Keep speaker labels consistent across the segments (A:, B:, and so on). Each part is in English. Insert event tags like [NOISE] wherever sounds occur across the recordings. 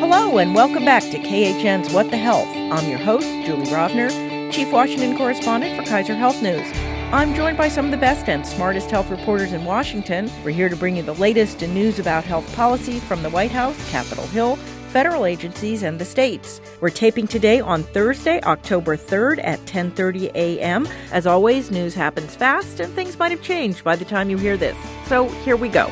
A: Hello, and welcome back to KHN's What the Health. I'm your host, Julie Rovner, Chief Washington Correspondent for Kaiser Health News. I'm joined by some of the best and smartest health reporters in Washington. We're here to bring you the latest in news about health policy from the White House, Capitol Hill, federal agencies, and the states. We're taping today on Thursday, October 3rd at 10:30 a.m. As always, news happens fast and things might have changed by the time you hear this. So, here we go.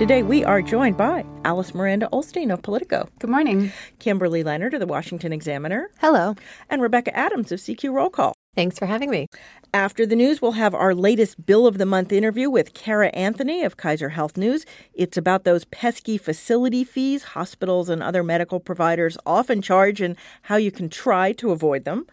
A: Today we are joined by Alice Miranda Ollstein of Politico.
B: Good morning.
A: Kimberly Leonard of the Washington Examiner.
C: Hello.
A: And Rebecca Adams of CQ Roll Call.
C: Thanks for having me.
A: After the news, we'll have our latest Bill of the Month interview with Cara Anthony of Kaiser Health News. It's about those pesky facility fees hospitals and other medical providers often charge and how you can try to avoid them.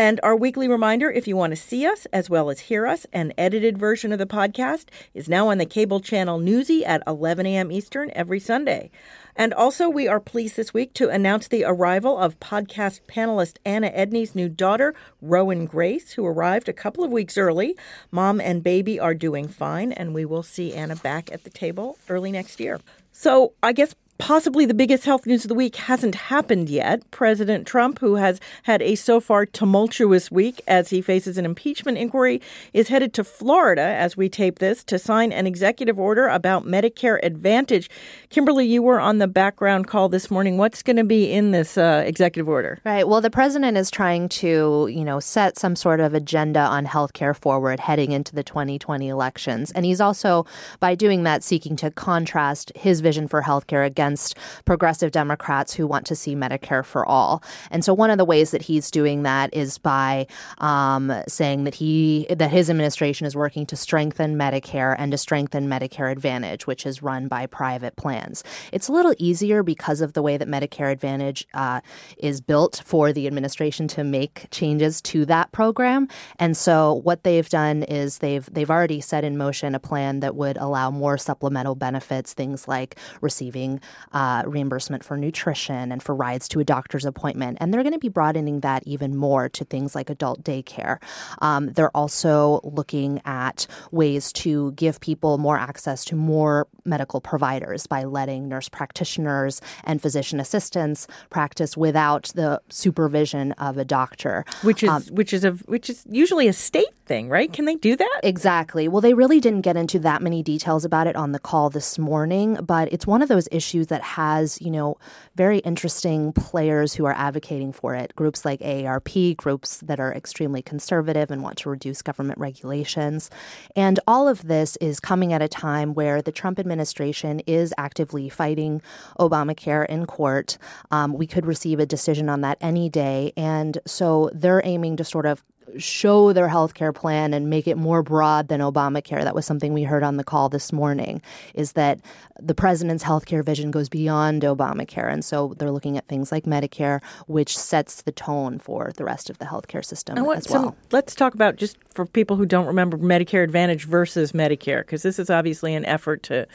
A: And our weekly reminder if you want to see us as well as hear us, an edited version of the podcast is now on the cable channel Newsy at 11 a.m. Eastern every Sunday. And also, we are pleased this week to announce the arrival of podcast panelist Anna Edney's new daughter, Rowan Grace, who arrived a couple of weeks early. Mom and baby are doing fine, and we will see Anna back at the table early next year. So, I guess possibly the biggest health news of the week hasn't happened yet. President Trump, who has had a so far tumultuous week as he faces an impeachment inquiry, is headed to Florida as we tape this to sign an executive order about Medicare Advantage. Kimberly, you were on the background call this morning. What's going to be in this uh, executive order?
C: Right. Well, the president is trying to, you know, set some sort of agenda on health care forward heading into the 2020 elections. And he's also, by doing that, seeking to contrast his vision for health care against against progressive Democrats who want to see Medicare for all. And so one of the ways that he's doing that is by um, saying that he that his administration is working to strengthen Medicare and to strengthen Medicare Advantage, which is run by private plans. It's a little easier because of the way that Medicare Advantage uh, is built for the administration to make changes to that program. And so what they've done is they've they've already set in motion a plan that would allow more supplemental benefits, things like receiving uh, reimbursement for nutrition and for rides to a doctor's appointment. And they're going to be broadening that even more to things like adult daycare. Um, they're also looking at ways to give people more access to more medical providers by letting nurse practitioners and physician assistants practice without the supervision of a doctor,
A: which is um, which is a which is usually a state thing, right? Can they do that?
C: Exactly. Well, they really didn't get into that many details about it on the call this morning, but it's one of those issues that has, you know, very interesting players who are advocating for it. Groups like AARP, groups that are extremely conservative and want to reduce government regulations. And all of this is coming at a time where the Trump administration is actively fighting Obamacare in court. Um, we could receive a decision on that any day. And so they're aiming to sort of show their health care plan and make it more broad than Obamacare. That was something we heard on the call this morning, is that the president's health care vision goes beyond Obamacare. And so they're looking at things like Medicare, which sets the tone for the rest of the health care system as well.
A: Some, let's talk about just for people who don't remember Medicare Advantage versus Medicare, because this is obviously an effort to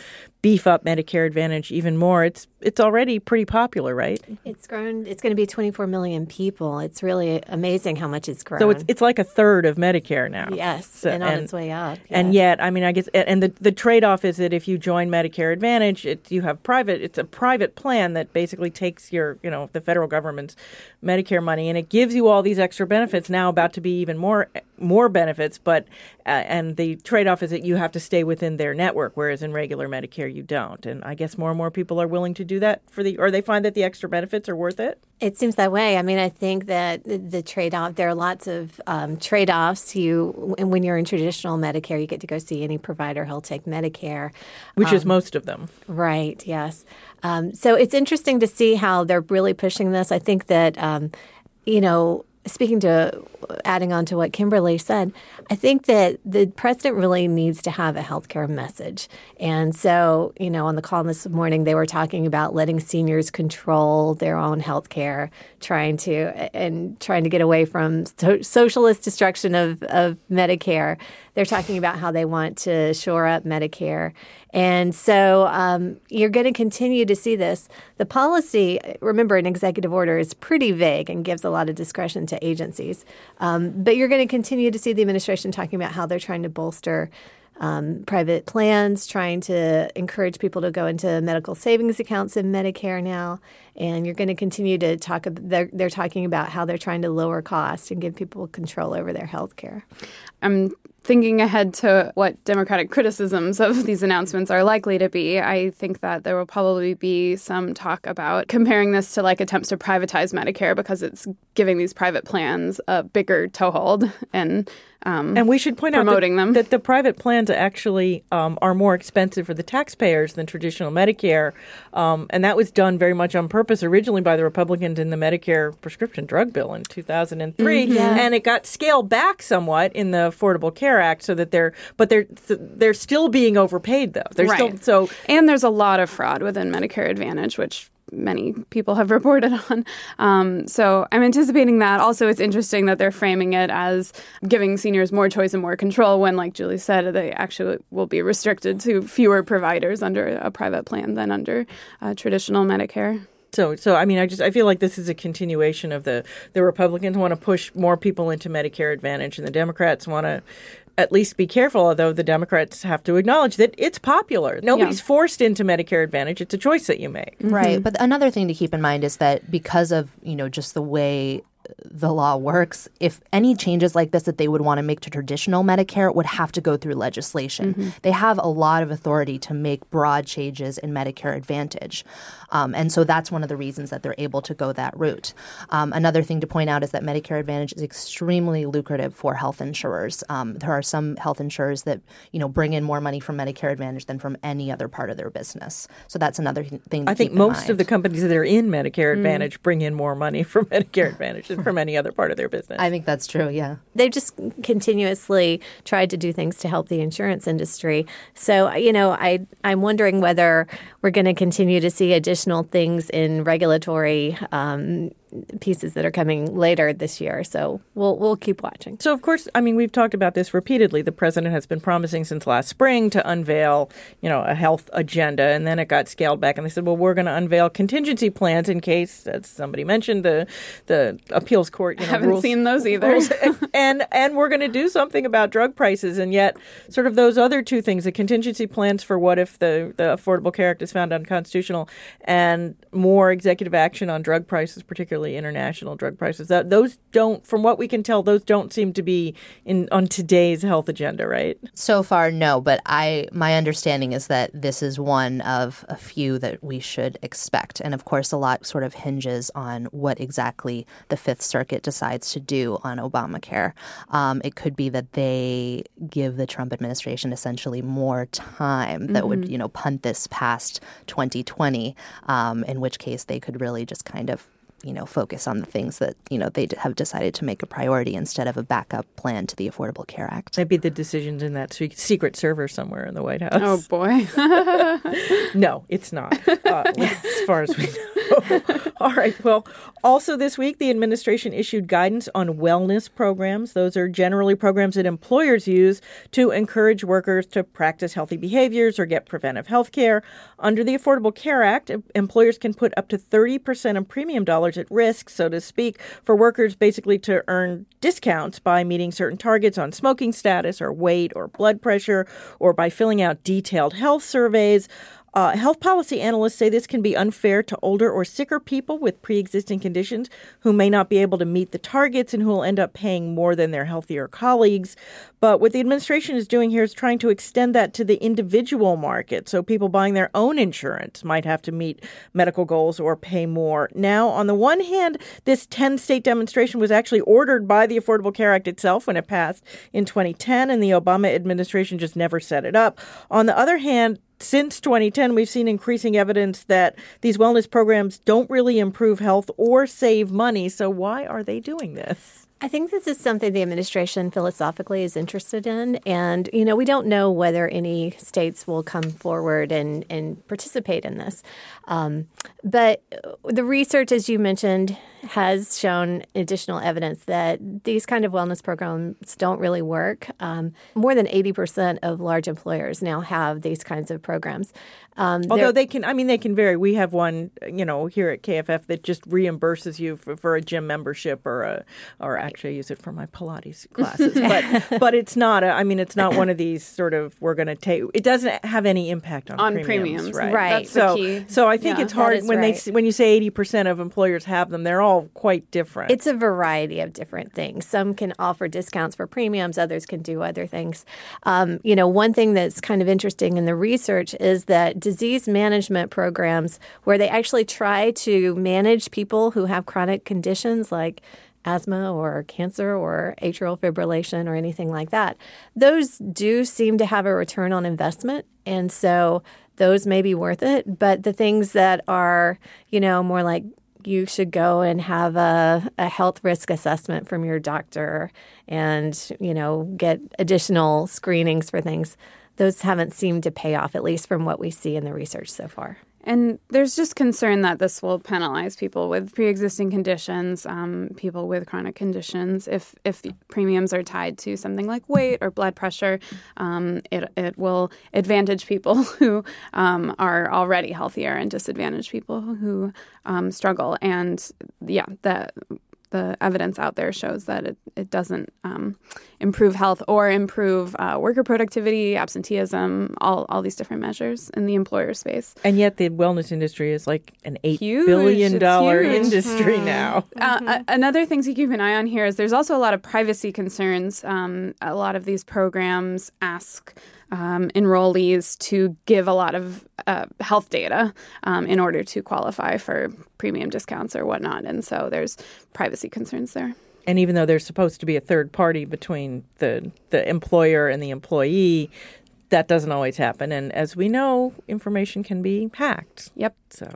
A: beef up Medicare Advantage even more. It's it's already pretty popular, right?
D: It's grown. It's going to be 24 million people. It's really amazing how much it's grown.
A: So it's it's like a third of Medicare now.
D: Yes, so, and on and, its way up. Yes.
A: And yet, I mean, I guess, and the the trade off is that if you join Medicare Advantage, it, you have private. It's a private plan that basically takes your, you know, the federal government's Medicare money, and it gives you all these extra benefits. Now about to be even more more benefits, but uh, and the trade off is that you have to stay within their network, whereas in regular Medicare you don't. And I guess more and more people are willing to do that for the, or they find that the extra benefits are worth it.
D: It seems that way. I mean, I think that the trade off, there are lots of um, trade offs. You, when you're in traditional Medicare, you get to go see any provider. He'll take Medicare,
A: which um, is most of them.
D: Right. Yes. Um, so it's interesting to see how they're really pushing this. I think that um, you know speaking to adding on to what Kimberly said, I think that the president really needs to have a healthcare message. And so, you know, on the call this morning, they were talking about letting seniors control their own healthcare, trying to and trying to get away from so- socialist destruction of, of Medicare. They're talking about how they want to shore up Medicare. And so um, you're going to continue to see this. The policy, remember, an executive order is pretty vague and gives a lot of discretion to agencies. Um, but you're going to continue to see the administration talking about how they're trying to bolster um, private plans, trying to encourage people to go into medical savings accounts in Medicare now. And you're going to continue to talk, they're, they're talking about how they're trying to lower costs and give people control over their health care.
B: I'm thinking ahead to what Democratic criticisms of these announcements are likely to be, I think that there will probably be some talk about comparing this to like attempts to privatize Medicare because it's giving these private plans a bigger toehold and um,
A: and we should point
B: out
A: that,
B: them.
A: that the private plans actually um, are more expensive for the taxpayers than traditional Medicare, um, and that was done very much on purpose originally by the Republicans in the Medicare prescription drug bill in 2003, mm-hmm. and it got scaled back somewhat in the Affordable Care Act, so that they're but they're they're still being overpaid though. They're
B: right.
A: still so
B: and there's a lot of fraud within Medicare Advantage, which many people have [LAUGHS] reported on. Um, so I'm anticipating that. Also, it's interesting that they're framing it as giving seniors more choice and more control when, like Julie said, they actually will be restricted to fewer providers under a private plan than under uh, traditional Medicare.
A: So, so I mean, I just I feel like this is a continuation of the the Republicans want to push more people into Medicare Advantage, and the Democrats want to at least be careful, although the Democrats have to acknowledge that it's popular. Nobody's yeah. forced into Medicare Advantage. It's a choice that you make.
C: Right. Mm-hmm. But another thing to keep in mind is that because of, you know, just the way the law works, if any changes like this that they would want to make to traditional Medicare would have to go through legislation. Mm-hmm. They have a lot of authority to make broad changes in Medicare Advantage. Um, and so that's one of the reasons that they're able to go that route. Um, another thing to point out is that Medicare Advantage is extremely lucrative for health insurers. Um, there are some health insurers that you know bring in more money from Medicare Advantage than from any other part of their business. So that's another thing. I
A: think most of the companies that are in Medicare mm. Advantage mm. bring in more money [LAUGHS] from Medicare Advantage [LAUGHS] from any other part of their business.
C: I think that's true. Yeah,
D: they've just continuously tried to do things to help the insurance industry. So you know, I I'm wondering whether we're going to continue to see additional additional things in regulatory um, pieces that are coming later this year. So we'll we'll keep watching.
A: So of course, I mean, we've talked about this repeatedly. The president has been promising since last spring to unveil, you know, a health agenda, and then it got scaled back, and they said, well, we're going to unveil contingency plans in case, as somebody mentioned, the the appeals court. You know,
B: haven't
A: rules,
B: seen those either. [LAUGHS]
A: and and we're going to do something about drug prices, and yet, sort of those other two things, the contingency plans for what if the the Affordable Care Act is found unconstitutional, and more executive action on drug prices, particularly international drug prices. That those don't, from what we can tell, those don't seem to be in on today's health agenda, right?
C: So far, no. But I, my understanding is that this is one of a few that we should expect, and of course, a lot sort of hinges on what exactly the Fifth Circuit decides to do on Obamacare. Um, it could be that they give the Trump administration essentially more time that mm-hmm. would, you know, punt this past 2020. Um, in which case, they could really just kind of you know, focus on the things that, you know, they have decided to make a priority instead of a backup plan to the Affordable Care Act.
A: Maybe the decision's in that secret server somewhere in the White House.
B: Oh, boy. [LAUGHS]
A: no, it's not, uh, [LAUGHS] as far as we know. [LAUGHS] All right. Well, also this week, the administration issued guidance on wellness programs. Those are generally programs that employers use to encourage workers to practice healthy behaviors or get preventive health care. Under the Affordable Care Act, employers can put up to 30% of premium dollars at risk, so to speak, for workers basically to earn discounts by meeting certain targets on smoking status or weight or blood pressure or by filling out detailed health surveys. Uh, health policy analysts say this can be unfair to older or sicker people with pre existing conditions who may not be able to meet the targets and who will end up paying more than their healthier colleagues. But what the administration is doing here is trying to extend that to the individual market. So people buying their own insurance might have to meet medical goals or pay more. Now, on the one hand, this 10 state demonstration was actually ordered by the Affordable Care Act itself when it passed in 2010, and the Obama administration just never set it up. On the other hand, since 2010, we've seen increasing evidence that these wellness programs don't really improve health or save money. So, why are they doing this?
D: I think this is something the administration philosophically is interested in. And, you know, we don't know whether any states will come forward and, and participate in this. Um, but the research, as you mentioned, has shown additional evidence that these kind of wellness programs don't really work. Um, more than 80% of large employers now have these kinds of programs.
A: Um, Although they can, I mean, they can vary. We have one, you know, here at KFF that just reimburses you for, for a gym membership or a, or actually I use it for my Pilates classes. but [LAUGHS] but it's not. A, I mean, it's not one of these sort of we're going to take. It doesn't have any impact on
B: on
A: premiums,
B: premiums
A: right?
D: Right.
B: That's
A: so
B: the key.
A: so I think
B: Yeah.
A: it's hard when
D: right.
A: they when you say eighty percent of employers have them. They're all quite different.
D: It's a variety of different things. Some can offer discounts for premiums, others can do other things. Um, you know, one thing that's kind of interesting in the research is that disease management programs, where they actually try to manage people who have chronic conditions like asthma or cancer or atrial fibrillation or anything like that, those do seem to have a return on investment. And so those may be worth it. But the things that are, you know, more like you should go and have a, a health risk assessment from your doctor and, you know, get additional screenings for things. Those haven't seemed to pay off, at least from what we see in the research so far.
B: And there's just concern that this will penalize people with pre-existing conditions, um, people with chronic conditions. If if premiums are tied to something like weight or blood pressure, um, it it will advantage people [LAUGHS] who um, are already healthier and disadvantage people who um, struggle. And yeah, that the evidence out there shows that it, it doesn't um, improve health or improve uh, worker productivity, absenteeism, all, all these different measures in the employer space.
A: and yet the wellness industry is like an eight
B: Huge.
A: billion dollar
B: huge.
A: industry now.
B: Uh, a- another thing to keep an eye on here is there's also a lot of privacy concerns. Um, a lot of these programs ask um, enrollees to give a lot of uh, health data um, in order to qualify for premium discounts or whatnot. And so there's privacy concerns there.
A: And even though there's supposed to be a third party between the the employer and the employee, that doesn't always happen. And as we know, information can be hacked.
B: Yep.
A: So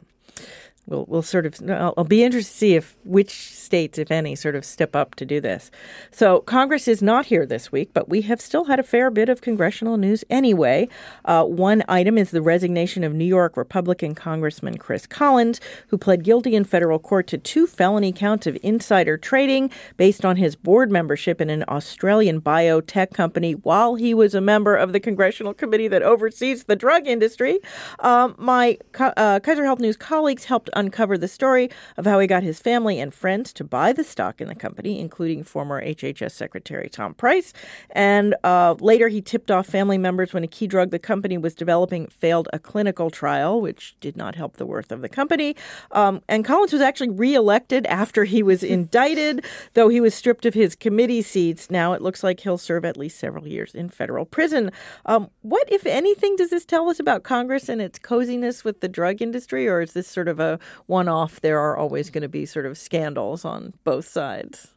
A: we'll we'll sort of I'll, I'll be interested to see if which states, if any, sort of step up to do this. So Congress is not here this week, but we have still had a fair bit of congressional news anyway. Uh, one item is the resignation of New York Republican Congressman Chris Collins, who pled guilty in federal court to two felony counts of insider trading based on his board membership in an Australian biotech company while he was a member of the congressional committee that oversees the drug industry. Um, my uh, Kaiser Health News colleagues helped uncover the story of how he got his family and friends to buy the stock in the company, including former HHS Secretary Tom Price. And uh, later, he tipped off family members when a key drug the company was developing failed a clinical trial, which did not help the worth of the company. Um, and Collins was actually reelected after he was [LAUGHS] indicted, though he was stripped of his committee seats. Now it looks like he'll serve at least several years in federal prison. Um, what, if anything, does this tell us about Congress and its coziness with the drug industry, or is this sort of a one off? There are always going to be sort of scandals on both sides.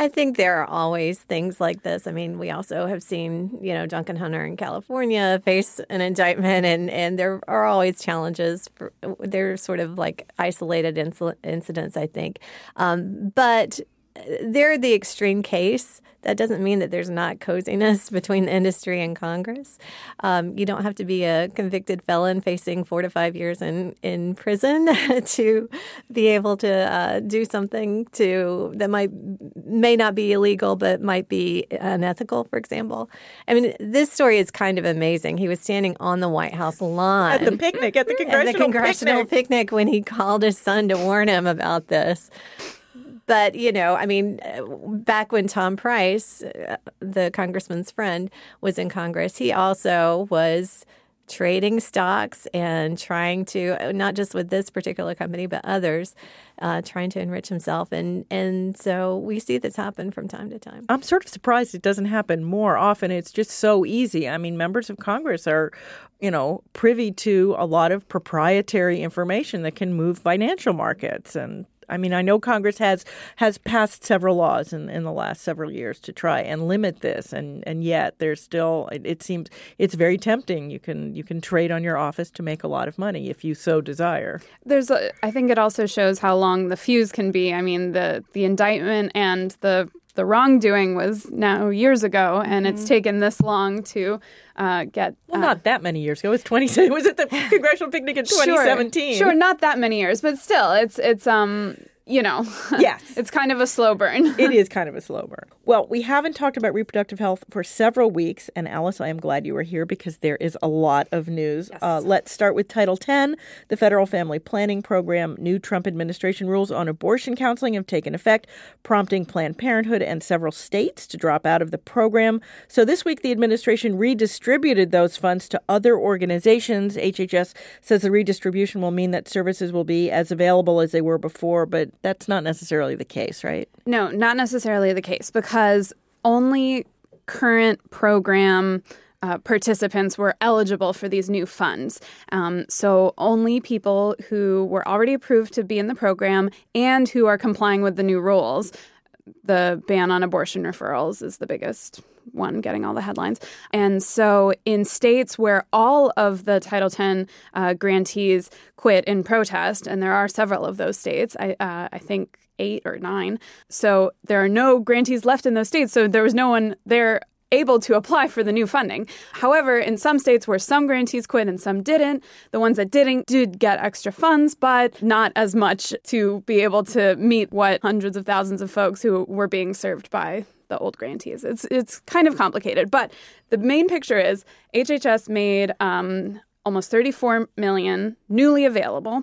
D: I think there are always things like this. I mean, we also have seen, you know, Duncan Hunter in California face an indictment, and, and there are always challenges. For, they're sort of like isolated inc- incidents, I think. Um, but they're the extreme case. That doesn't mean that there's not coziness [LAUGHS] between the industry and Congress. Um, you don't have to be a convicted felon facing four to five years in, in prison [LAUGHS] to be able to uh, do something to that might may not be illegal but might be unethical. For example, I mean, this story is kind of amazing. He was standing on the White House lawn
A: At the picnic, at the [LAUGHS]
D: at
A: congressional,
D: the congressional
A: picnic.
D: picnic when he called his son to warn him about this. But, you know, I mean, back when Tom Price, uh, the congressman's friend, was in Congress, he also was trading stocks and trying to, not just with this particular company, but others, uh, trying to enrich himself. And, and so we see this happen from time to time.
A: I'm sort of surprised it doesn't happen more often. It's just so easy. I mean, members of Congress are, you know, privy to a lot of proprietary information that can move financial markets. And I mean, I know Congress has has passed several laws in, in the last several years to try and limit this, and, and yet there's still it, it seems it's very tempting. You can you can trade on your office to make a lot of money if you so desire.
B: There's, a, I think it also shows how long the fuse can be. I mean, the the indictment and the the wrongdoing was now years ago, and
A: Mm-hmm.
B: it's taken this long to uh, get.
A: Well,
B: uh,
A: not that many years ago. It was 20, [LAUGHS] was it the congressional picnic in 2017?
B: Sure, sure, not that many years, but still, it's it's um you know, [LAUGHS]
A: Yes.
B: it's kind of a slow burn.
A: it [LAUGHS] is kind of a slow burn. Well, we haven't talked about reproductive health for several weeks, and Alice, I am glad you were here because there is a lot of news. Uh, let's start with Title X, the federal family planning program. New Trump administration rules on abortion counseling have taken effect, prompting Planned Parenthood and several states to drop out of the program. So this week, the administration redistributed those funds to other organizations. HHS says the redistribution will mean that services will be as available as they were before, but that's not necessarily the case, right?
B: No, not necessarily the case because only current program uh, participants were eligible for these new funds. Um, so only people who were already approved to be in the program and who are complying with the new rules. The ban on abortion referrals is the biggest one getting all the headlines. And so, in states where all of the Title X uh, grantees quit in protest, and there are several of those states, I, uh, I think eight or nine. So, there are no grantees left in those states. So, there was no one there able to apply for the new funding. However, in some states where some grantees quit and some didn't, the ones that didn't did get extra funds, but not as much to be able to meet what hundreds of thousands of folks who were being served by the old grantees. It's it's kind of complicated, but the main picture is HHS made um, almost 34 million newly available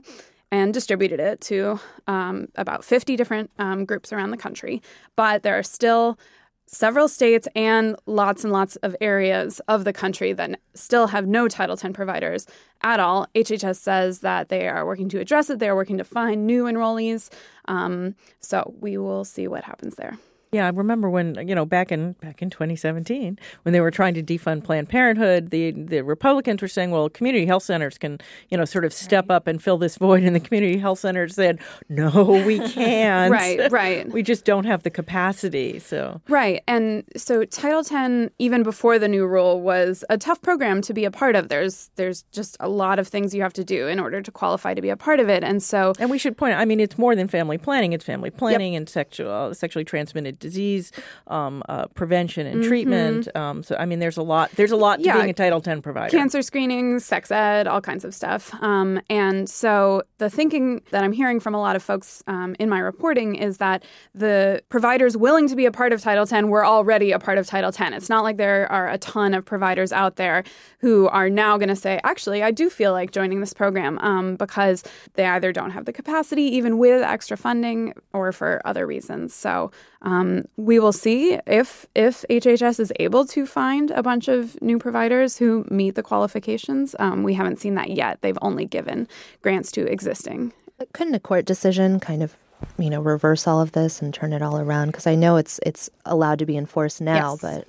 B: and distributed it to um, about 50 different um, groups around the country. But there are still several states and lots and lots of areas of the country that still have no Title X providers at all. HHS says that they are working to address it. They are working to find new enrollees. Um, so we will see what happens there.
A: Yeah, I remember when you know back in back in 2017 when they were trying to defund Planned Parenthood, the the Republicans were saying, "Well, community health centers can you know sort of step up and fill this void," and the community health centers said, "No, we [LAUGHS] can't.
B: Right, right.
A: we just don't have the capacity." So
B: Right. And so Title X, even before the new rule, was a tough program to be a part of. There's there's just a lot of things you have to do in order to qualify to be a part of it. And so
A: And we should point out, I mean, it's more than family planning. It's family planning and sexual, sexually transmitted disease um, uh, prevention and treatment. Um, so, I mean, there's a lot. There's a lot to
B: Mm-hmm. Yeah.
A: being a Title X provider.
B: cancer screenings, sex ed, all kinds of stuff. Um, and so the thinking that I'm hearing from a lot of folks um, in my reporting is that the providers willing to be a part of Title X were already a part of Title X. It's not like there are a ton of providers out there who are now going to say, actually, I do feel like joining this program um, because they either don't have the capacity, even with extra funding, or for other reasons. So um, we will see if if HHS is able to find a bunch of new providers who meet the qualifications. Um, we haven't seen that yet. They've only given grants to existing.
C: Couldn't a court decision kind of, you know, reverse all of this and turn it all around? Because I know it's it's allowed to be enforced now,
B: Yes.
C: but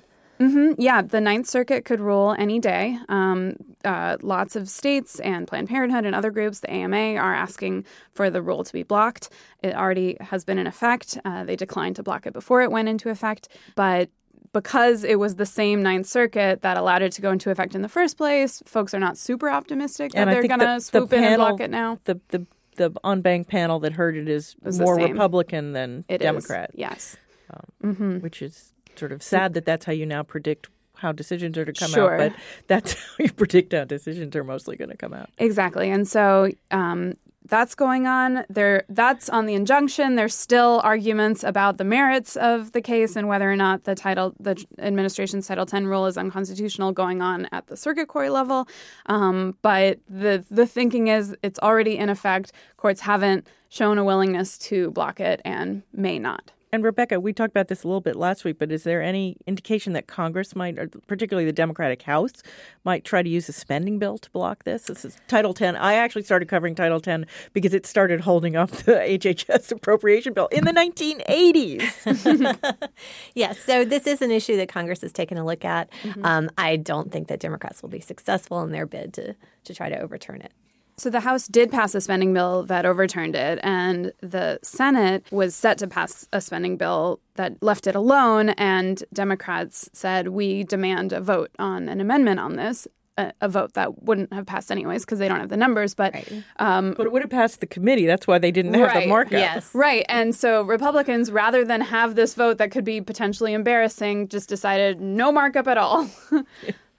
B: Yeah, the Ninth Circuit could rule any day. Um, uh, lots of states and Planned Parenthood and other groups, the AMA, are asking for the rule to be blocked. It already has been in effect. Uh, they declined to block it before it went into effect, but because it was the same Ninth Circuit that allowed it to go into effect in the first place, folks are not super optimistic that
A: and
B: they're going to swoop
A: the
B: in and block it now.
A: The the the en banc panel that heard it is more. Republican than
B: It is,
A: Democrat,
B: yes.
A: which is sort of sad that that's how you now predict how decisions are to come
B: Sure.
A: out. But that's [LAUGHS] how you predict how decisions are mostly going to come out.
B: Exactly. And so um, that's going on. There that's on the injunction. There's still arguments about the merits of the case and whether or not the title the administration's Title X rule is unconstitutional going on at the circuit court level. Um, but the the thinking is it's already in effect. Courts haven't shown a willingness to block it and may not.
A: And Rebecca, we talked about this a little bit last week, but is there any indication that Congress might, or particularly the Democratic House, might try to use a spending bill to block this? This is Title X. I actually started covering Title X because it started holding up the [LAUGHS] HHS appropriation bill in the 1980s. [LAUGHS] [LAUGHS]
D: Yes, so this is an issue that Congress has taken a look at. Um, I don't think that Democrats will be successful in their bid to to try to overturn it.
B: So the House did pass a spending bill that overturned it, and the Senate was set to pass a spending bill that left it alone. And Democrats said, We demand a vote on an amendment on this. a, a vote that wouldn't have passed anyways because they don't have the numbers. But um,
A: But it would have passed the committee. That's why they didn't have the markup.
D: Yes.
B: Right. And so Republicans, rather than have this vote that could be potentially embarrassing, just decided no markup at all. [LAUGHS]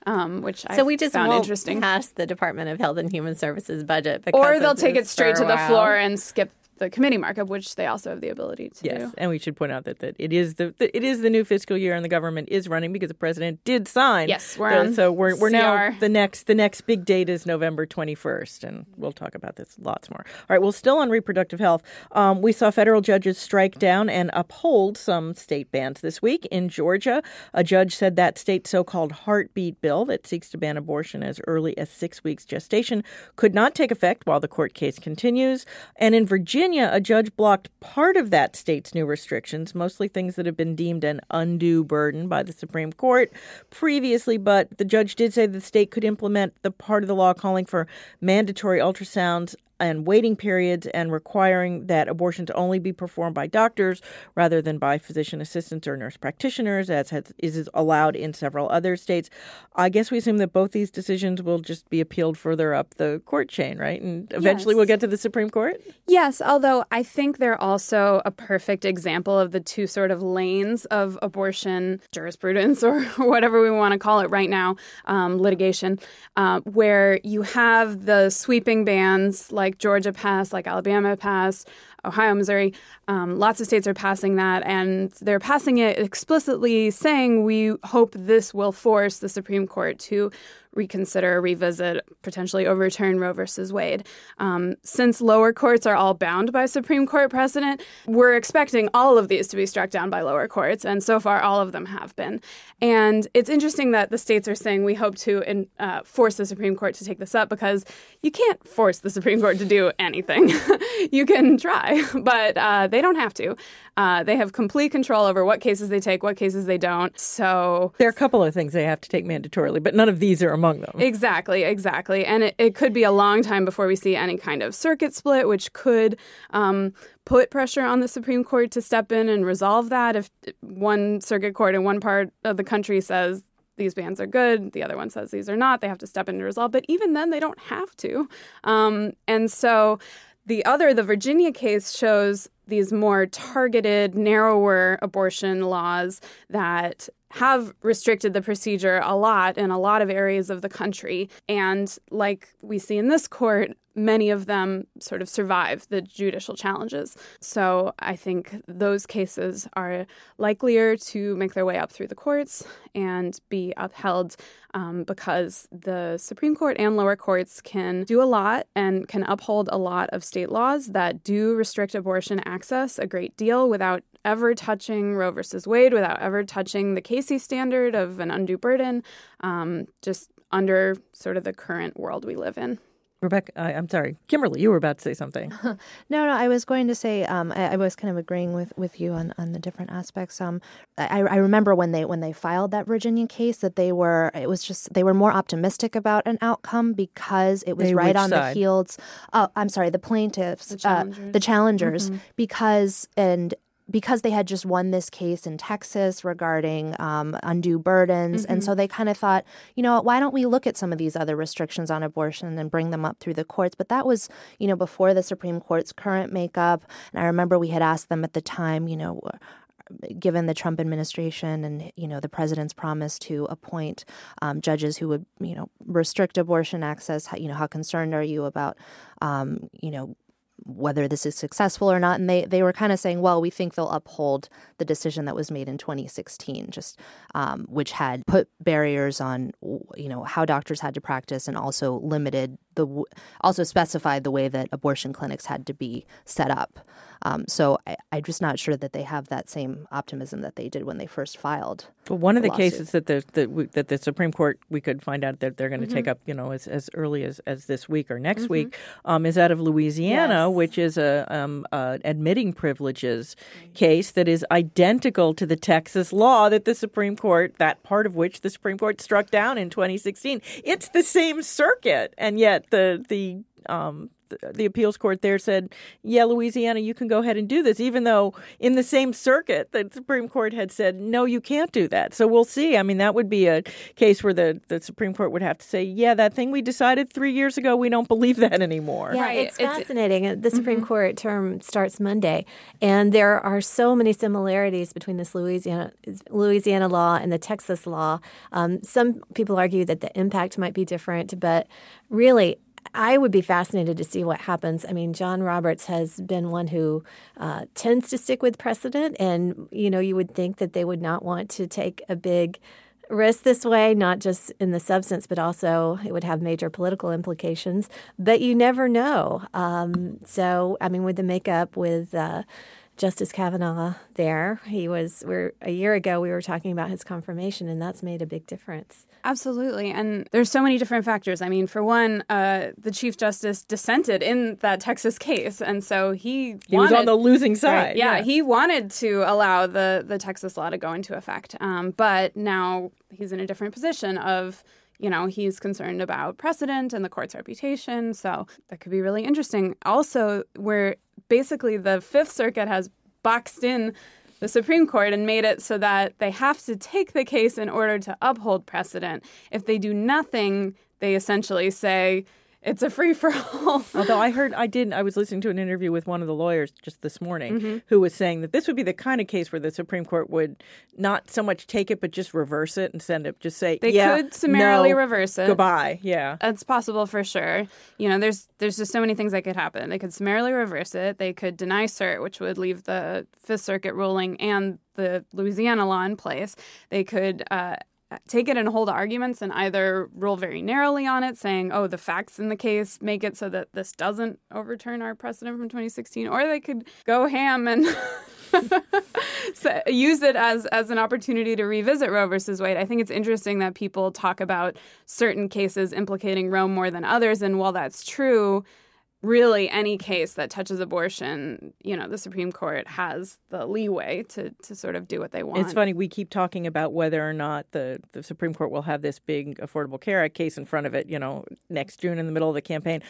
B: um, which I
D: So we just
B: found interesting.
D: pass the Department of Health and Human Services budget because
B: Or they'll take it straight to the floor and skip the committee markup, which they also have the ability to
A: Yes,
B: do.
A: and we should point out that, that it is the, the it is the new fiscal year and the government is running because the president did sign.
B: Yes, we're
A: so,
B: on
A: so we're we're now the next the next big date is November twenty first, and we'll talk about this lots more. All right, well, still on reproductive health, um, we saw federal judges strike down and uphold some state bans this week in Georgia. A judge said that state's so-called heartbeat bill that seeks to ban abortion as early as six weeks gestation could not take effect while the court case continues. And in Virginia, a judge blocked part of that state's new restrictions, mostly things that have been deemed an undue burden by the Supreme Court previously. But the judge did say the state could implement the part of the law calling for mandatory ultrasounds and waiting periods and requiring that abortions only be performed by doctors rather than by physician assistants or nurse practitioners, as has, is allowed in several other states. I guess we assume that both these decisions will just be appealed further up the court chain, right? And eventually
B: Yes.
A: we'll get to the Supreme Court?
B: Yes, although I think they're also a perfect example of the two sort of lanes of abortion jurisprudence [LAUGHS] or whatever we want to call it right now, um, litigation, uh, where you have the sweeping bans like Georgia passed, like Alabama passed, Ohio, Missouri. Um, lots of states are passing that, and they're passing it explicitly saying we hope this will force the Supreme Court to reconsider, revisit, potentially overturn Roe versus Wade. Um, since lower courts are all bound by Supreme Court precedent, we're expecting all of these to be struck down by lower courts, and so far all of them have been. And it's interesting that the states are saying we hope to in, uh, force the Supreme Court to take this up because you can't force the Supreme Court to do anything. [LAUGHS] you can try, [LAUGHS] but uh, they don't have to. Uh, they have complete control over what cases they take, what cases they don't. So
A: There are a couple of things they have to take mandatorily, but none of these are among them.
B: Exactly, exactly. And it, it could be a long time before we see any kind of circuit split, which could um, put pressure on the Supreme Court to step in and resolve that. If one circuit court in one part of the country says these bans are good, the other one says these are not, they have to step in and resolve. But even then, they don't have to. Um, and so the other, the Virginia case, shows these more targeted, narrower abortion laws that have restricted the procedure a lot in a lot of areas of the country. And like we see in this court, many of them sort of survive the judicial challenges. So I think those cases are likelier to make their way up through the courts and be upheld um, because the Supreme Court and lower courts can do a lot and can uphold a lot of state laws that do restrict abortion access a great deal without ever touching Roe versus Wade, without ever touching the Casey standard of an undue burden, um, just under sort of the current world we live in.
A: Rebecca, I, I'm sorry. Kimberly, you were about to say something. [LAUGHS]
C: No, no, I was going to say um, I, I was kind of agreeing with, with you on, on the different aspects. Um, I, I remember when they when they filed that Virginia case that they were it was just they were more optimistic about an outcome because it was
A: They-
C: right on
A: side?
C: the heels. Oh, I'm sorry, the plaintiffs,
B: The
C: uh,
B: challengers.
C: the challengers, because and because they had just won this case in Texas regarding um, undue burdens. And so they kind of thought, you know, why don't we look at some of these other restrictions on abortion and bring them up through the courts? But that was, you know, before the Supreme Court's current makeup. And I remember we had asked them at the time, you know, given the Trump administration and you know the president's promise to appoint um, judges who would you know restrict abortion access, how, you know how concerned are you about um, you know whether this is successful or not. And they, they were kind of saying, well, we think they'll uphold the decision that was made in 2016, just um, which had put barriers on, you know, how doctors had to practice and also limited the, w- also specified the way that abortion clinics had to be set up. Um, so I, I'm just not sure that they have that same optimism that they did when they first filed.
A: But one of the
C: lawsuit.
A: cases that the that, we, that the Supreme Court we could find out that they're going to
C: Mm-hmm.
A: take up, you know, as, as early as, as this week or next week, um, is out of Louisiana,
D: Yes.
A: which is a um, uh, admitting privileges case that is identical to the Texas law that the Supreme Court, that part of which the Supreme Court struck down in 2016. It's the same circuit, and yet the the um, the appeals court there said, yeah, Louisiana, you can go ahead and do this, even though in the same circuit the Supreme Court had said, no, you can't do that. So we'll see. I mean, that would be a case where the, the Supreme Court would have to say, yeah, that thing we decided three years ago, we don't believe that anymore.
D: Yeah,
B: Right.
D: it's
B: It's-
D: fascinating. the Supreme
A: Mm-hmm.
D: Court term starts Monday, and there are so many similarities between this Louisiana Louisiana law and the Texas law. Um, some people argue that the impact might be different, but really. I would be fascinated to see what happens. I mean, John Roberts has been one who uh, tends to stick with precedent, and you know, you would think that they would not want to take a big risk this way, not just in the substance, but also it would have major political implications. But you never know. Um, so, I mean, with the makeup with uh, Justice Kavanaugh there, he was. We're a year ago we were talking about his confirmation, and that's made a big difference.
B: Absolutely. And there's so many different factors. I mean, for one, uh, the Chief Justice dissented in that Texas case. And so he,
A: He was on the losing side.
B: yeah, he wanted to allow the, the Texas law to go into effect. Um, but now he's in a different position of, you know, he's concerned about precedent and the court's reputation. So that could be really interesting. Also, where basically the Fifth Circuit has boxed in the Supreme Court and made it so that they have to take the case in order to uphold precedent. If they do nothing, they essentially say it's a free for all. [LAUGHS]
A: Although I heard, I didn't, I was listening to an interview with one of the lawyers just this morning
B: Mm-hmm.
A: who was saying that this would be the kind of case where the Supreme Court would not so much take it, but just reverse it and send it, just say,
B: They
A: yeah,
B: could summarily
A: no,
B: reverse it.
A: Goodbye. Yeah.
B: It's possible for sure. You know, there's there's just so many things that could happen. They could summarily reverse it. They could deny cert, which would leave the Fifth Circuit ruling and the Louisiana law in place. They could uh, take it and hold arguments and either rule very narrowly on it, saying, "Oh, the facts in the case make it so that this doesn't overturn our precedent from 2016," or they could go ham and. [LAUGHS] so use it as as an opportunity to revisit Roe versus Wade. I think it's interesting that people talk about certain cases implicating Roe more than others, and while that's true, really any case that touches abortion, you know, the Supreme Court has the leeway to to sort of do what they want.
A: It's funny, we keep talking about whether or not the, the Supreme Court will have this big Affordable Care Act case in front of it, you know, next June in the middle of the campaign.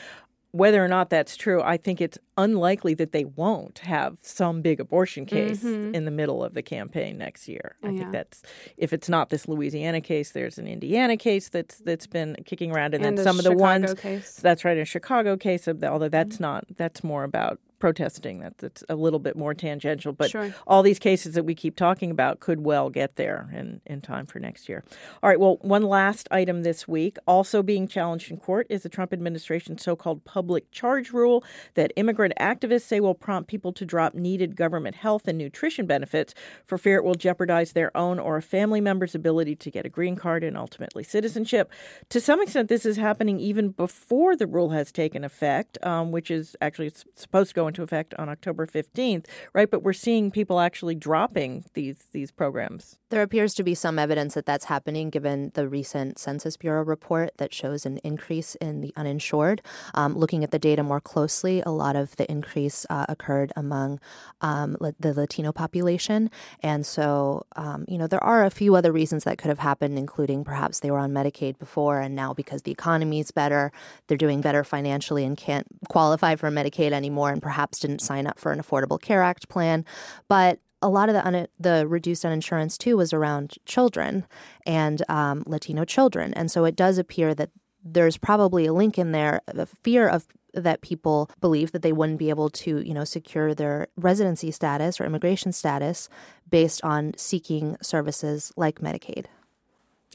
A: Whether or not that's true, I think it's unlikely that they won't have some big abortion case mm-hmm. in the middle of the campaign next year. I
B: Yeah.
A: think that's if it's not this Louisiana case, there's an Indiana case that's that's been kicking around, and,
B: And
A: then some of the
B: Chicago
A: ones
B: case.
A: that's right, a Chicago case. the- Although that's mm-hmm. not that's more about protesting. That, that's a little bit more tangential, but
B: Sure.
A: all these cases that we keep talking about could well get there in, in time for next year. All right, well, one last item this week, also being challenged in court, is the Trump administration's so called public charge rule that immigrant activists say will prompt people to drop needed government health and nutrition benefits for fear it will jeopardize their own or a family member's ability to get a green card and ultimately citizenship. To some extent, this is happening even before the rule has taken effect, um, which is actually supposed to go into effect on October 15th, right? But we're seeing people actually dropping these these programs.
C: There appears to be some evidence that that's happening given the recent Census Bureau report that shows an increase in the uninsured. Um, looking at the data more closely, a lot of the increase uh, occurred among um, the Latino population. And so, um, you know, there are a few other reasons that could have happened, including perhaps they were on Medicaid before, and now because the economy is better, they're doing better financially and can't qualify for Medicaid anymore, and perhaps didn't sign up for an Affordable Care Act plan. But a lot of the un- the reduced uninsurance too was around children and um, Latino children, and so it does appear that there's probably a link in there, the fear of that people believe that they wouldn't be able to, you know, secure their residency status or immigration status based on seeking services like Medicaid.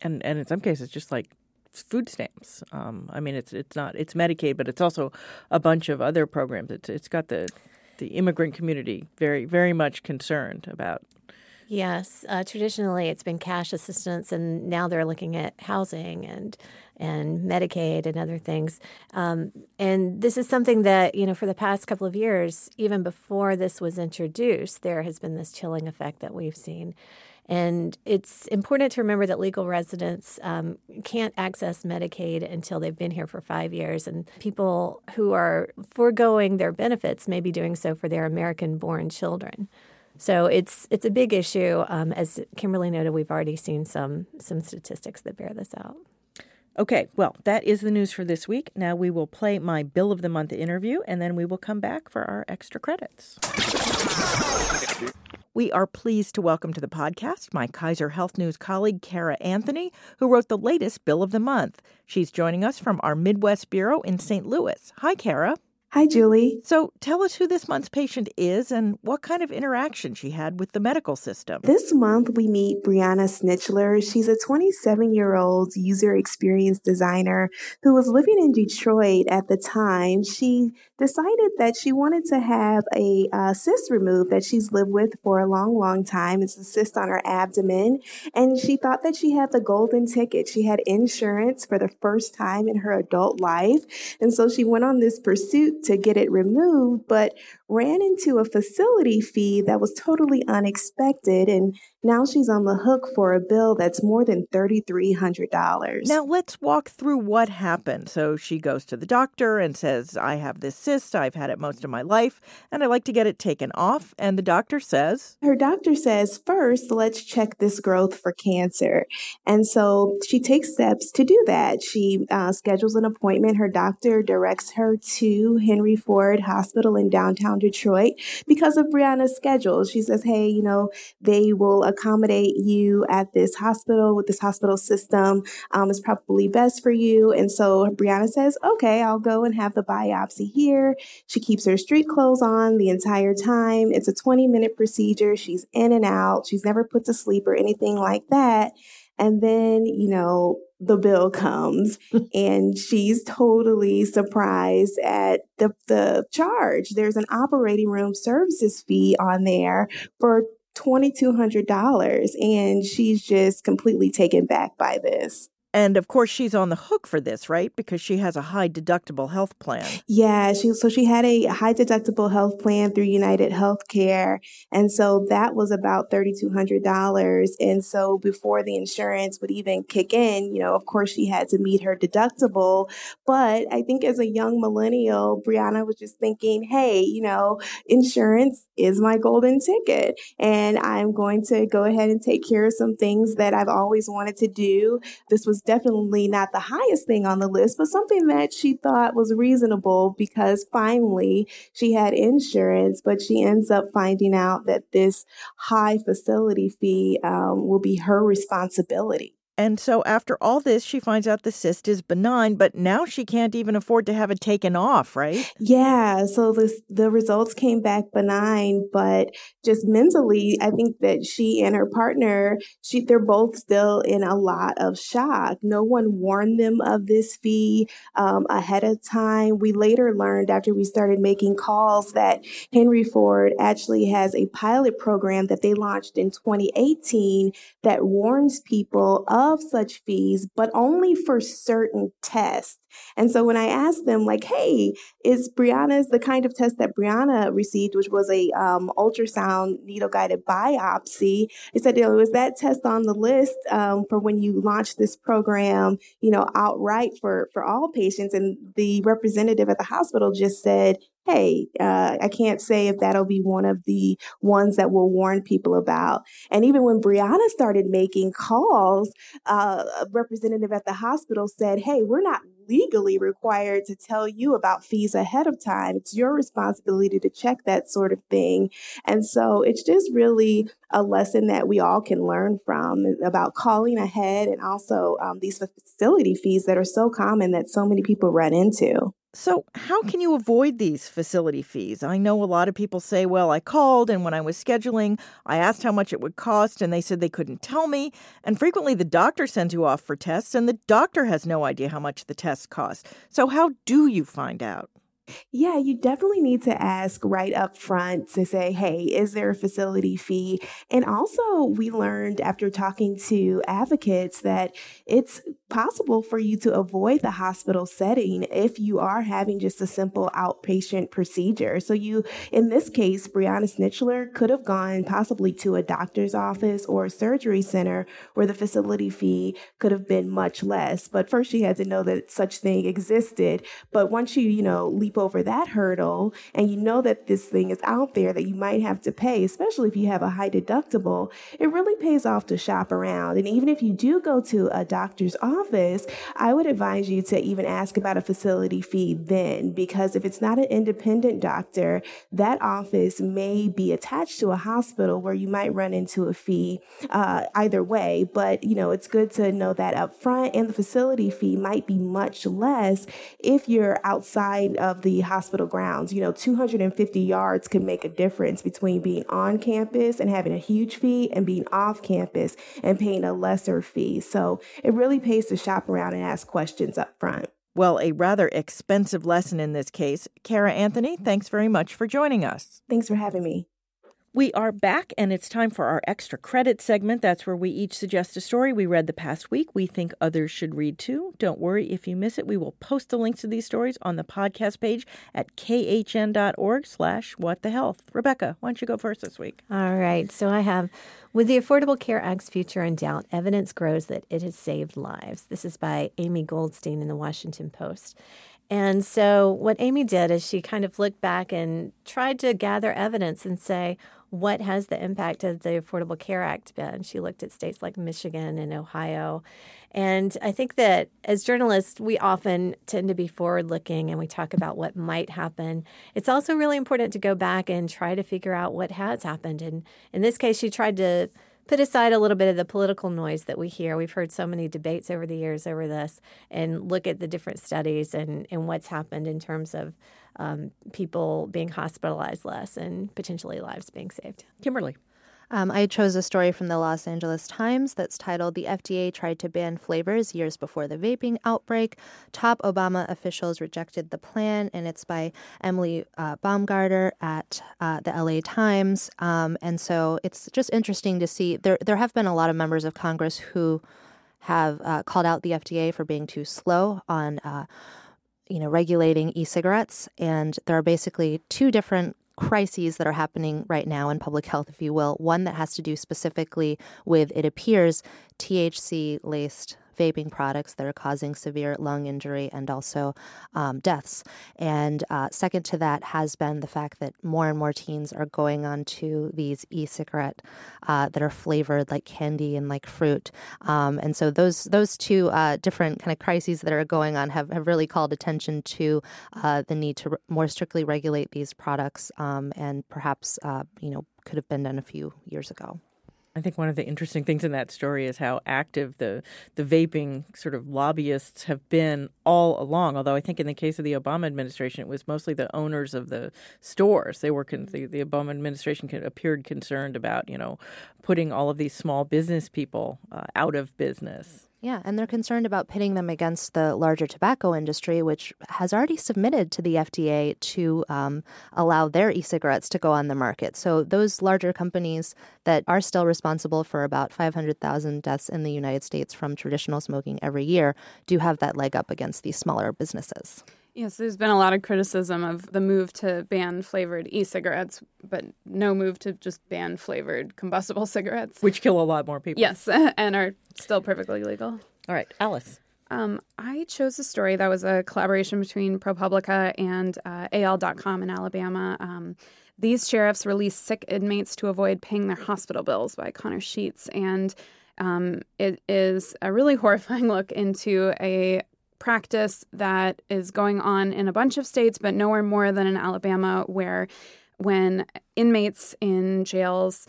A: and and in some cases just like food stamps. Um, I mean, it's it's not it's Medicaid, but it's also a bunch of other programs. It's it's got the the immigrant community very very much concerned about.
D: Yes, uh, traditionally it's been cash assistance, and now they're looking at housing and and Medicaid and other things. Um, and this is something that you know for the past couple of years, even before this was introduced, there has been this chilling effect that we've seen. And it's important to remember that legal residents um, can't access Medicaid until they've been here for five years. And people who are foregoing their benefits may be doing so for their American born children. So it's it's a big issue. Um, as Kimberly noted, we've already seen some some statistics that bear this out.
A: Okay, well, that is the news for this week. Now we will play my Bill of the Month interview, and then we will come back for our extra credits. We are pleased to welcome to the podcast my Kaiser Health News colleague, Cara Anthony, who wrote the latest Bill of the Month. She's joining us from our Midwest Bureau in St. Louis. Hi, Cara.
E: Hi, Julie.
A: So tell us who this month's patient is and what kind of interaction she had with the medical system.
E: This month, we meet Brianna Snitchler. She's a 27 year old user experience designer who was living in Detroit at the time. She decided that she wanted to have a uh, cyst removed that she's lived with for a long, long time. It's a cyst on her abdomen. And she thought that she had the golden ticket. She had insurance for the first time in her adult life. And so she went on this pursuit to get it removed, but ran into a facility fee that was totally unexpected. And now she's on the hook for a bill that's more than $3,300.
A: Now, let's walk through what happened. So she goes to the doctor and says, I have this cyst. I've had it most of my life, and I'd like to get it taken off. And the doctor says,
E: Her doctor says, first, let's check this growth for cancer. And so she takes steps to do that. She uh, schedules an appointment. Her doctor directs her to Henry Ford Hospital in downtown Detroit because of Brianna's schedule. She says, Hey, you know, they will accommodate you at this hospital with this hospital system. Um, it's probably best for you. And so Brianna says, Okay, I'll go and have the biopsy here. She keeps her street clothes on the entire time. It's a 20 minute procedure. She's in and out. She's never put to sleep or anything like that. And then, you know, the bill comes [LAUGHS] and she's totally surprised at the, the charge. There's an operating room services fee on there for $2,200 and she's just completely taken back by this.
A: And of course, she's on the hook for this, right? Because she has a high deductible health plan.
E: Yeah, she so she had a high deductible health plan through United Healthcare, and so that was about thirty two hundred dollars. And so before the insurance would even kick in, you know, of course she had to meet her deductible. But I think as a young millennial, Brianna was just thinking, hey, you know, insurance is my golden ticket, and I'm going to go ahead and take care of some things that I've always wanted to do. This was definitely not the highest thing on the list, but something that she thought was reasonable because finally she had insurance, but she ends up finding out that this high facility fee um, will be her responsibility.
A: And so after all this, she finds out the cyst is benign, but now she can't even afford to have it taken off, right?
E: Yeah. So the the results came back benign, but just mentally, I think that she and her partner, she they're both still in a lot of shock. No one warned them of this fee um, ahead of time. We later learned after we started making calls that Henry Ford actually has a pilot program that they launched in 2018 that warns people of such fees, but only for certain tests. And so when I asked them, like, hey, is Brianna's the kind of test that Brianna received, which was a um, ultrasound needle guided biopsy? They said, know, was that test on the list um, for when you launched this program, you know, outright for for all patients? And the representative at the hospital just said, hey, uh, I can't say if that'll be one of the ones that we'll warn people about. And even when Brianna started making calls, uh, a representative at the hospital said, hey, we're not legally required to tell you about fees ahead of time. It's your responsibility to check that sort of thing. And so it's just really a lesson that we all can learn from about calling ahead and also um, these facility fees that are so common that so many people run into.
A: So, how can you avoid these facility fees? I know a lot of people say, well, I called and when I was scheduling, I asked how much it would cost and they said they couldn't tell me. And frequently the doctor sends you off for tests and the doctor has no idea how much the tests cost. So, how do you find out?
E: Yeah, you definitely need to ask right up front to say, hey, is there a facility fee? And also, we learned after talking to advocates that it's possible for you to avoid the hospital setting if you are having just a simple outpatient procedure. So, you, in this case, Brianna Snitchler could have gone possibly to a doctor's office or a surgery center where the facility fee could have been much less. But first, she had to know that such thing existed. But once you, you know, leap over that hurdle and you know that this thing is out there that you might have to pay, especially if you have a high deductible, it really pays off to shop around. And even if you do go to a doctor's office, office, I would advise you to even ask about a facility fee then, because if it's not an independent doctor, that office may be attached to a hospital where you might run into a fee uh, either way. But, you know, it's good to know that up front, and the facility fee might be much less if you're outside of the hospital grounds. You know, 250 yards could make a difference between being on campus and having a huge fee and being off campus and paying a lesser fee. So it really pays to shop around and ask questions up front.
A: Well, a rather expensive lesson in this case. Cara Anthony, thanks very much for joining us.
E: Thanks for having me.
A: We are back, and it's time for our extra credit segment. That's where we each suggest a story we read the past week we think others should read too. Don't worry if you miss it. We will post the links to these stories on the podcast page at khn.org slash what the health. Rebecca, why don't you go first this week?
D: All right. So I have with the Affordable Care Act's future in doubt, evidence grows that it has saved lives. This is by Amy Goldstein in the Washington Post. And so, what Amy did is she kind of looked back and tried to gather evidence and say, what has the impact of the Affordable Care Act been? She looked at states like Michigan and Ohio. And I think that as journalists, we often tend to be forward looking and we talk about what might happen. It's also really important to go back and try to figure out what has happened. And in this case, she tried to put aside a little bit of the political noise that we hear. We've heard so many debates over the years over this and look at the different studies and, and what's happened in terms of um, people being hospitalized less and potentially lives being saved.
A: Kimberly.
C: Um, I chose a story from the Los Angeles Times that's titled The FDA Tried to Ban Flavors Years Before the Vaping Outbreak. Top Obama officials rejected the plan, and it's by Emily uh, at uh, the LA Times. Um, and so it's just interesting to see. There, there have been a lot of members of Congress who have uh, called out the FDA for being too slow on uh, you know, regulating e-cigarettes, and there are basically two different crises that are happening right now in public health, if you will. One that has to do specifically with, it appears, THC laced vaping products that are causing severe lung injury and also um, deaths. And uh, second to that has been the fact that more and more teens are going on to these e-cigarette uh, that are flavored like candy and like fruit. Um, and so those those two uh, different kind of crises that are going on have, have really called attention to uh, the need to re- more strictly regulate these products um, and perhaps uh, you know could have been done a few years ago.
A: I think one of the interesting things in that story is how active the the vaping sort of lobbyists have been all along. Although I think in the case of the Obama administration, it was mostly the owners of the stores. They were con- the, the Obama administration appeared concerned about you know putting all of these small business people uh, out of business.
C: Yeah, and they're concerned about pitting them against the larger tobacco industry, which has already submitted to the FDA to um, allow their e cigarettes to go on the market. So, those larger companies that are still responsible for about 500,000 deaths in the United States from traditional smoking every year do have that leg up against these smaller businesses.
B: Yes, there's been a lot of criticism of the move to ban flavored e cigarettes, but no move to just ban flavored combustible [LAUGHS] cigarettes.
A: Which kill a lot more people.
B: Yes, [LAUGHS] and are still perfectly legal.
A: All right, Alice.
B: Um, I chose a story that was a collaboration between ProPublica and uh, AL.com in Alabama. Um, these sheriffs release sick inmates to avoid paying their hospital bills by Connor Sheets. And um, it is a really [LAUGHS] horrifying look into a practice that is going on in a bunch of states, but nowhere more than in Alabama, where when inmates in jails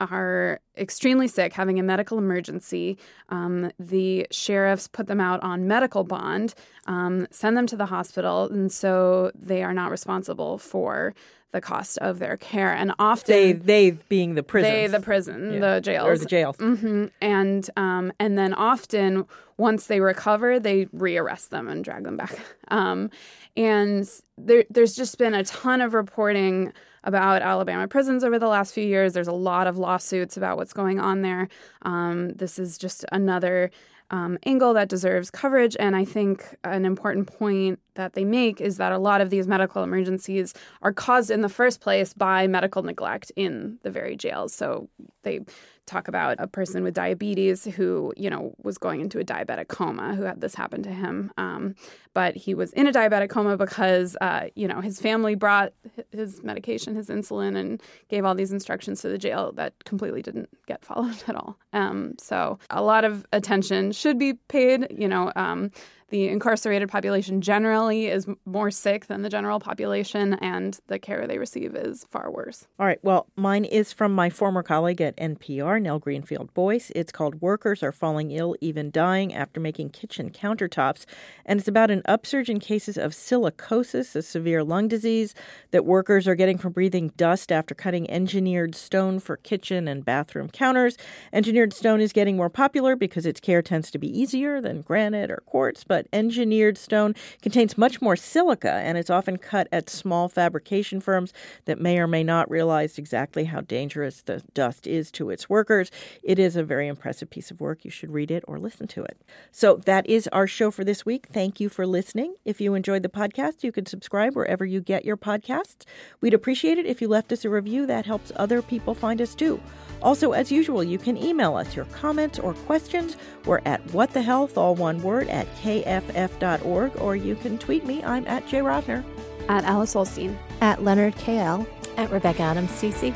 B: are extremely sick, having a medical emergency, um, the sheriffs put them out on medical bond, um, send them to the hospital, and so they are not responsible for the cost of their care. And often
A: they they being the prison,
B: they the prison, yeah. the jails,
A: or the jails,
B: mm-hmm. and um, and then often once they recover, they rearrest them and drag them back. [LAUGHS] Um, and there, there's just been a ton of reporting about Alabama prisons over the last few years. There's a lot of lawsuits about what's going on there. Um, this is just another um, angle that deserves coverage. And I think an important point that they make is that a lot of these medical emergencies are caused in the first place by medical neglect in the very jails. So they talk about a person with diabetes who, you know, was going into a diabetic coma who had this happen to him. Um, but he was in a diabetic coma because, uh, you know, his family brought his medication, his insulin, and gave all these instructions to the jail that completely didn't get followed [LAUGHS] at all. Um, so a lot of attention should be paid. You know, um, the incarcerated population generally is more sick than the general population, and the care they receive is far worse.
A: All right. Well, mine is from my former colleague at NPR, Nell Greenfield Boyce. It's called Workers Are Falling Ill, Even Dying After Making Kitchen Countertops. And it's about an upsurge in cases of silicosis, a severe lung disease that workers are getting from breathing dust after cutting engineered stone for kitchen and bathroom counters. Engineered stone is getting more popular because its care tends to be easier than granite or quartz, but engineered stone contains much more silica and it's often cut at small fabrication firms that may or may not realize exactly how dangerous the dust is to its workers. It is a very impressive piece of work. You should read it or listen to it. So that is our show for this week. Thank you for listening. If you enjoyed the podcast, you can subscribe wherever you get your podcasts. We'd appreciate it if you left us a review. That helps other people find us too. Also, as usual, you can email us your comments or questions. We're at what the health, all one word, at kff.org, or you can tweet me. I'm at Jay Rovner.
B: At Alice Ollstein.
C: At Leonard KL.
D: At Rebecca Adams CC.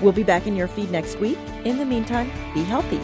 A: We'll be back in your feed next week. In the meantime, be healthy.